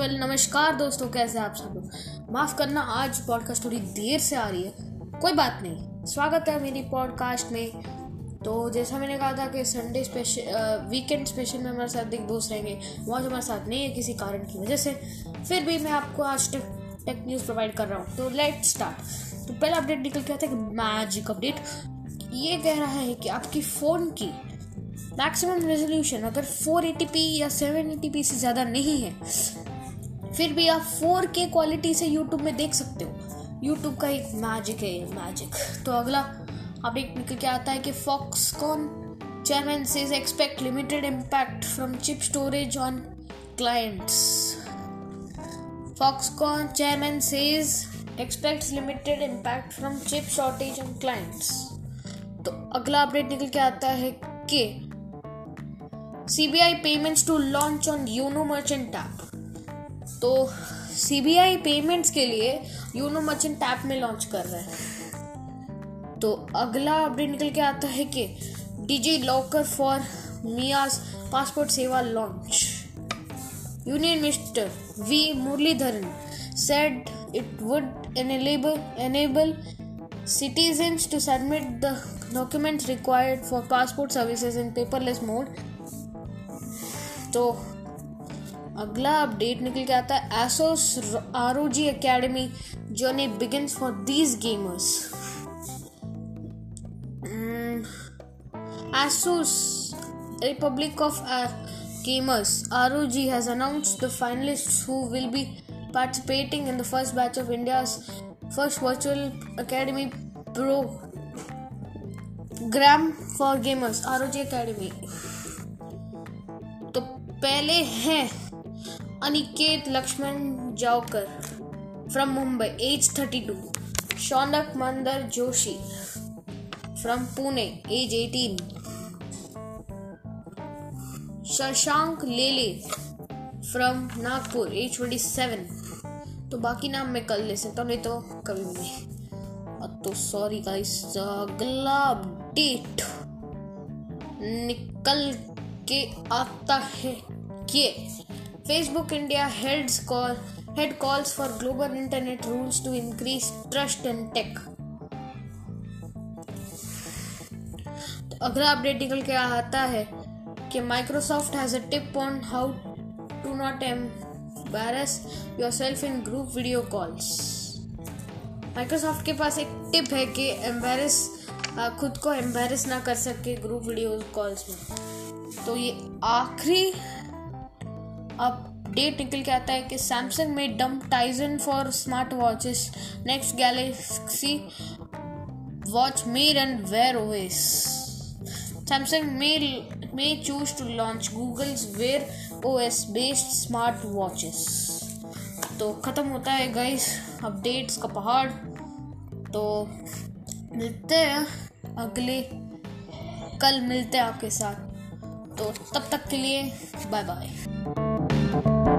Well नमस्कार दोस्तों, कैसे आप सब लोग? माफ़ करना, आज पॉडकास्ट थोड़ी देर से आ रही है। कोई बात नहीं। स्वागत है मेरी पॉडकास्ट में। तो जैसा मैंने कहा था कि संडे स्पेशल वीकेंड स्पेशल में हमारे साथ एक दोस्त रहेंगे। वो आज हमारे साथ नहीं है, किसी कारण की वजह से। फिर भी मैं आपको आज टेक टेक न्यूज़ प्रोवाइड कर रहा हूँ। तो लेट स्टार्ट तो पहला अपडेट निकल के आता है मैजिक अपडेट ये कह रहा है कि आपकी फ़ोन की मैक्सिमम रेजोल्यूशन अगर 480p या 780p से ज़्यादा नहीं है फिर भी आप फोर के क्वालिटी से यूट्यूब में देख सकते हो। यूट्यूब का एक मैजिक है मैजिक तो अगला अपडेट निकल के आता है कि Foxconn chairman says expect limited impact from chip storage on clients Foxconn chairman says expect limited impact from chip shortage on clients तो अगला अपडेट निकल के आता है कि CBI payments to launch on Yono merchant app तो CBI payment के लिए यूनो मर्चेंट ऐप में लॉन्च कर रहे हैं। तो अगला अपडेट निकल के आता है कि DigiLocker for मियाज passport Seva launch union minister V Muraleedharan said it would enable enable citizens to submit the documents required for passport services in paperless mode तो अगला अपडेट निकल के आता है Asus R O G academy journey begins for these gamers Asus republic of gamers ROG has announced the finalists who will be participating in the first batch of India's first virtual academy program for gamers ROG Academy पहले हैं Aniket Laxman Javkar from Mumbai age thirty two Shaunak Mandar Joshi from Pune age eighteen Shashank Lele from Nagpur age twenty seven तो बाकी नाम मैं कल ले सकता हूँ, नहीं तो कभी नहीं। तो सॉरी गाइस अगला अपडेट निकल के आता है कि Facebook India heads call head calls for global internet rules to increase trust in tech अगला अपडेट निकल के आता है कि Microsoft has a tip on how to not embarrass yourself in group video calls Microsoft के पास एक tip है कि एम्बेरस खुद को एम्बेरस ना कर सके ग्रुप वीडियो कॉल्स में। तो ये आखिरी अपडेट निकल के आता है कि Samsung may dump Tizen for smart watches next Galaxy watch may run Wear OS Samsung may may choose to launch Google's Wear OS based smart watches तो ख़त्म होता है गाइस अपडेट्स का पहाड़. तो मिलते हैं अगले, कल मिलते हैं आपके साथ. तो तब तक के लिए बाय बाय Bye.